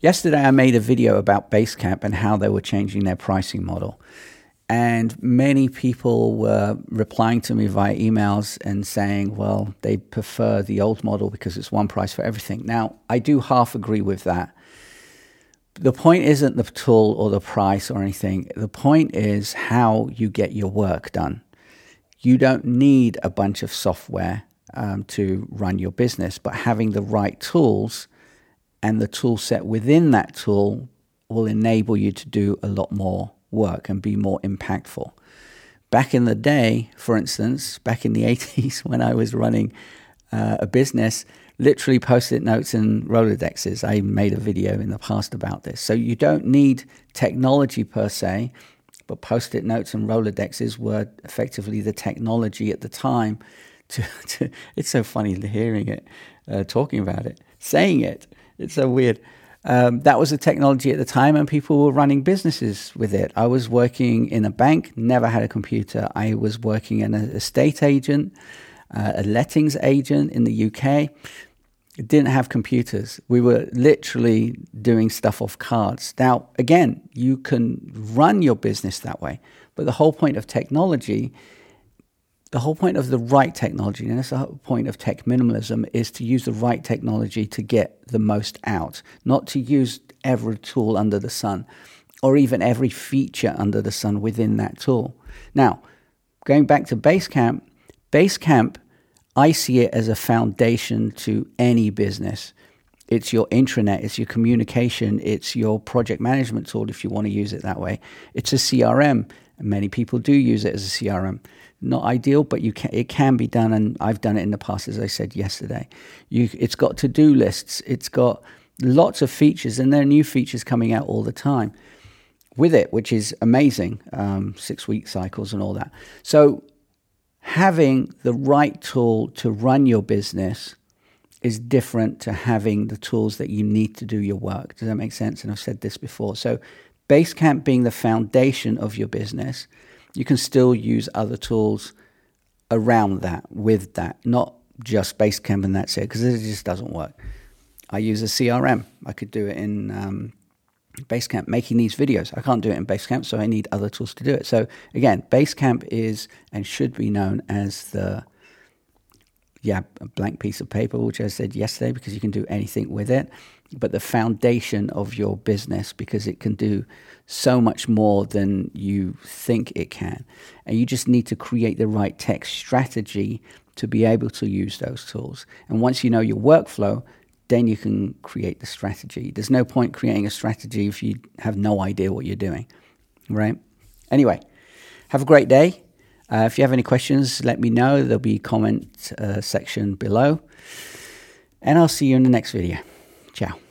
Yesterday, I made a video about Basecamp and how they were changing their pricing model. And many people were replying to me via emails and saying, well, they prefer the old model because it's one price for everything. Now, I do half agree with that. The point isn't the tool or the price or anything. The point is how you get your work done. You don't need a bunch of software um, to run your business, but having the right tools and the tool set within that tool will enable you to do a lot more work and be more impactful. Back in the day, for instance, back in the 80s when I was running uh, a business, literally post-it notes and Rolodexes. I made a video in the past about this. So you don't need technology per se, but post-it notes and Rolodexes were effectively the technology at the time. To, to it's so funny hearing it, uh, talking about it, saying it. It's so weird. Um, that was the technology at the time, and people were running businesses with it. I was working in a bank, never had a computer. I was working in an estate agent, uh, a lettings agent in the UK. didn't have computers. We were literally doing stuff off cards. Now, again, you can run your business that way, but the whole point of technology the whole point of the right technology, and that's the whole point of tech minimalism, is to use the right technology to get the most out, not to use every tool under the sun or even every feature under the sun within that tool. Now, going back to Basecamp, Basecamp, I see it as a foundation to any business. It's your intranet, it's your communication, it's your project management tool if you want to use it that way. It's a CRM. Many people do use it as a CRM not ideal, but you can, it can be done, and I've done it in the past, as I said yesterday. You, it's got to do lists, it's got lots of features, and there are new features coming out all the time with it, which is amazing. Um, six week cycles and all that. So, having the right tool to run your business is different to having the tools that you need to do your work. Does that make sense? And I've said this before. So, Basecamp being the foundation of your business you can still use other tools around that, with that, not just Basecamp and that's it, because it just doesn't work. I use a CRM. I could do it in um, Basecamp, making these videos. I can't do it in Basecamp, so I need other tools to do it. So again, Basecamp is and should be known as the yeah, a blank piece of paper, which I said yesterday, because you can do anything with it but the foundation of your business because it can do so much more than you think it can. And you just need to create the right tech strategy to be able to use those tools. And once you know your workflow, then you can create the strategy. There's no point creating a strategy if you have no idea what you're doing, right? Anyway, have a great day. Uh, if you have any questions, let me know. There'll be a comment uh, section below. And I'll see you in the next video. Ciao.